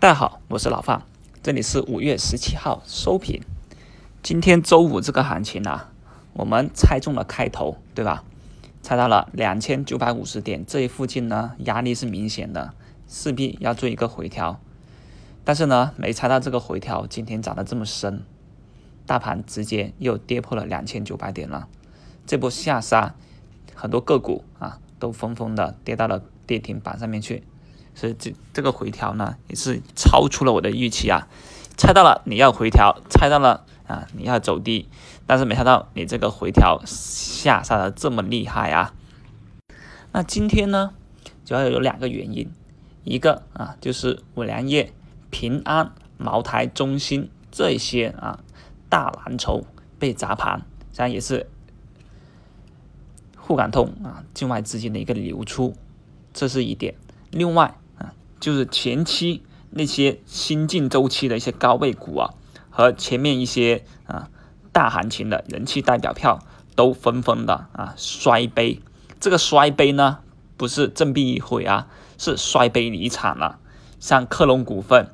大家好，我是老范，这里是五月十七号收评。今天周五这个行情啊，我们猜中了开头，对吧？猜到了两千九百五十点这一附近呢，压力是明显的，势必要做一个回调。但是呢，没猜到这个回调今天涨得这么深，大盘直接又跌破了两千九百点了。这波下杀，很多个股啊都纷纷的跌到了跌停板上面去。所以这这个回调呢，也是超出了我的预期啊！猜到了你要回调，猜到了啊你要走低，但是没想到你这个回调下杀的这么厉害啊！那今天呢，主要有两个原因，一个啊就是五粮液、平安、茅台、中兴这些啊大蓝筹被砸盘，这样也是沪港通啊境外资金的一个流出，这是一点。另外。就是前期那些新进周期的一些高位股啊，和前面一些啊大行情的人气代表票都纷纷的啊摔杯。这个摔杯呢，不是振臂一挥啊，是摔杯离场了。像克隆股份、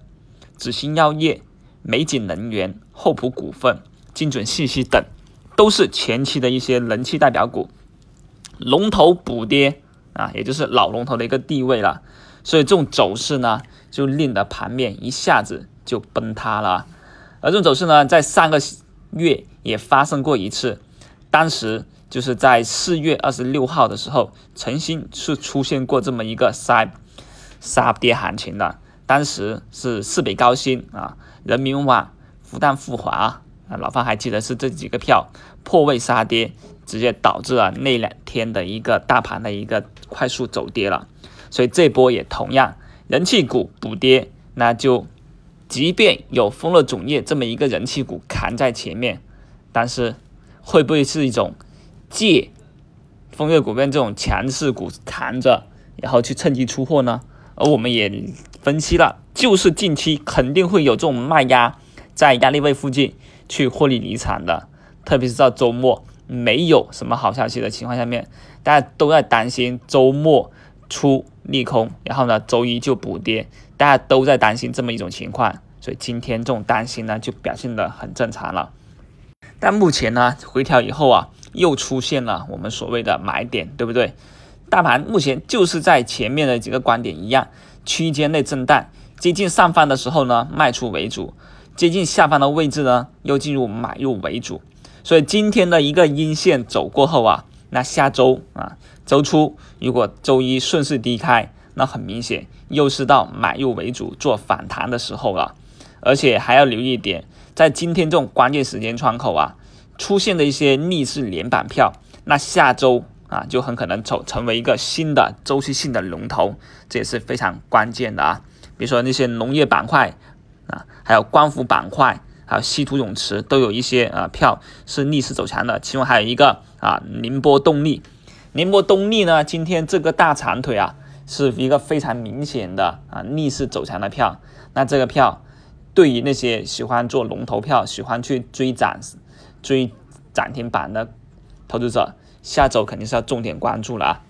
紫鑫药业、美景能源、厚普股份、精准信息等，都是前期的一些人气代表股，龙头补跌啊，也就是老龙头的一个地位了。所以这种走势呢，就令得盘面一下子就崩塌了。而这种走势呢，在上个月也发生过一次，当时就是在四月二十六号的时候，曾经是出现过这么一个杀杀跌行情的。当时是市北高新啊、人民网、复旦富华啊，老方还记得是这几个票破位杀跌，直接导致了那两天的一个大盘的一个快速走跌了。所以这波也同样，人气股补跌，那就即便有丰乐种业这么一个人气股扛在前面，但是会不会是一种借丰乐股份这种强势股扛着，然后去趁机出货呢？而我们也分析了，就是近期肯定会有这种卖压在压力位附近去获利离场的，特别是到周末没有什么好消息的情况下面，大家都在担心周末出。利空，然后呢，周一就补跌，大家都在担心这么一种情况，所以今天这种担心呢，就表现的很正常了。但目前呢，回调以后啊，又出现了我们所谓的买点，对不对？大盘目前就是在前面的几个观点一样，区间内震荡，接近上方的时候呢，卖出为主；接近下方的位置呢，又进入买入为主。所以今天的一个阴线走过后啊。那下周啊，周初如果周一顺势低开，那很明显又是到买入为主做反弹的时候了。而且还要留意一点，在今天这种关键时间窗口啊，出现的一些逆势连板票，那下周啊就很可能成成为一个新的周期性的龙头，这也是非常关键的啊。比如说那些农业板块啊，还有光伏板块。还有稀土永磁都有一些啊票是逆势走强的，其中还有一个啊宁波动力，宁波动力呢今天这个大长腿啊是一个非常明显的啊逆势走强的票，那这个票对于那些喜欢做龙头票、喜欢去追涨、追涨停板的投资者，下周肯定是要重点关注了啊。